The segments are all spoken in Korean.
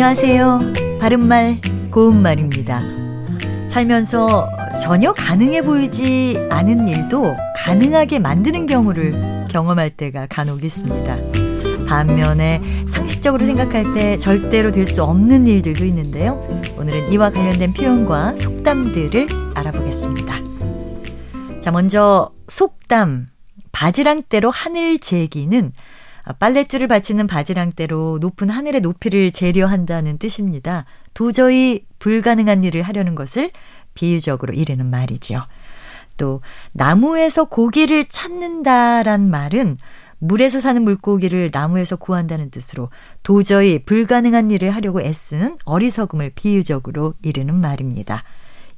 안녕하세요. 바른말, 고운말입니다. 살면서 전혀 가능해 보이지 않은 일도 가능하게 만드는 경우를 경험할 때가 간혹 있습니다. 반면에 상식적으로 생각할 때 절대로 될 수 없는 일들도 있는데요. 오늘은 이와 관련된 표현과 속담들을 알아보겠습니다. 자, 먼저 속담. 바지랑대로 하늘 재기는 빨랫줄을 받치는 바지랑대로 높은 하늘의 높이를 재려 한다는 뜻입니다. 도저히 불가능한 일을 하려는 것을 비유적으로 이르는 말이죠. 또 나무에서 고기를 찾는다란 말은 물에서 사는 물고기를 나무에서 구한다는 뜻으로 도저히 불가능한 일을 하려고 애쓰는 어리석음을 비유적으로 이르는 말입니다.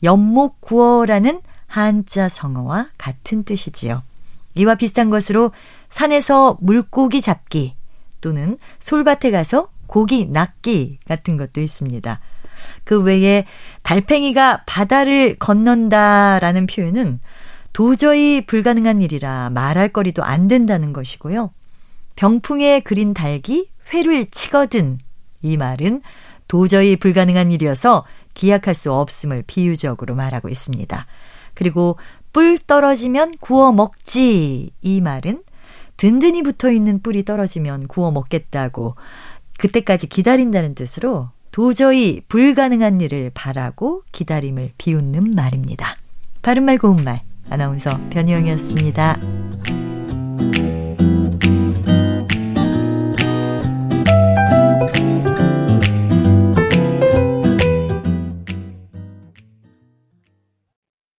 연목구어라는 한자 성어와 같은 뜻이지요. 이와 비슷한 것으로 산에서 물고기 잡기 또는 솔밭에 가서 고기 낚기 같은 것도 있습니다. 그 외에 달팽이가 바다를 건넌다라는 표현은 도저히 불가능한 일이라 말할 거리도 안 된다는 것이고요. 병풍에 그린 닭이 회를 치거든 이 말은 도저히 불가능한 일이어서 기약할 수 없음을 비유적으로 말하고 있습니다. 그리고 뿔 떨어지면 구워 먹지 이 말은 든든히 붙어 있는 뿔이 떨어지면 구워 먹겠다고 그때까지 기다린다는 뜻으로 도저히 불가능한 일을 바라고 기다림을 비웃는 말입니다. 바른말 고운말 아나운서 변희영이었습니다.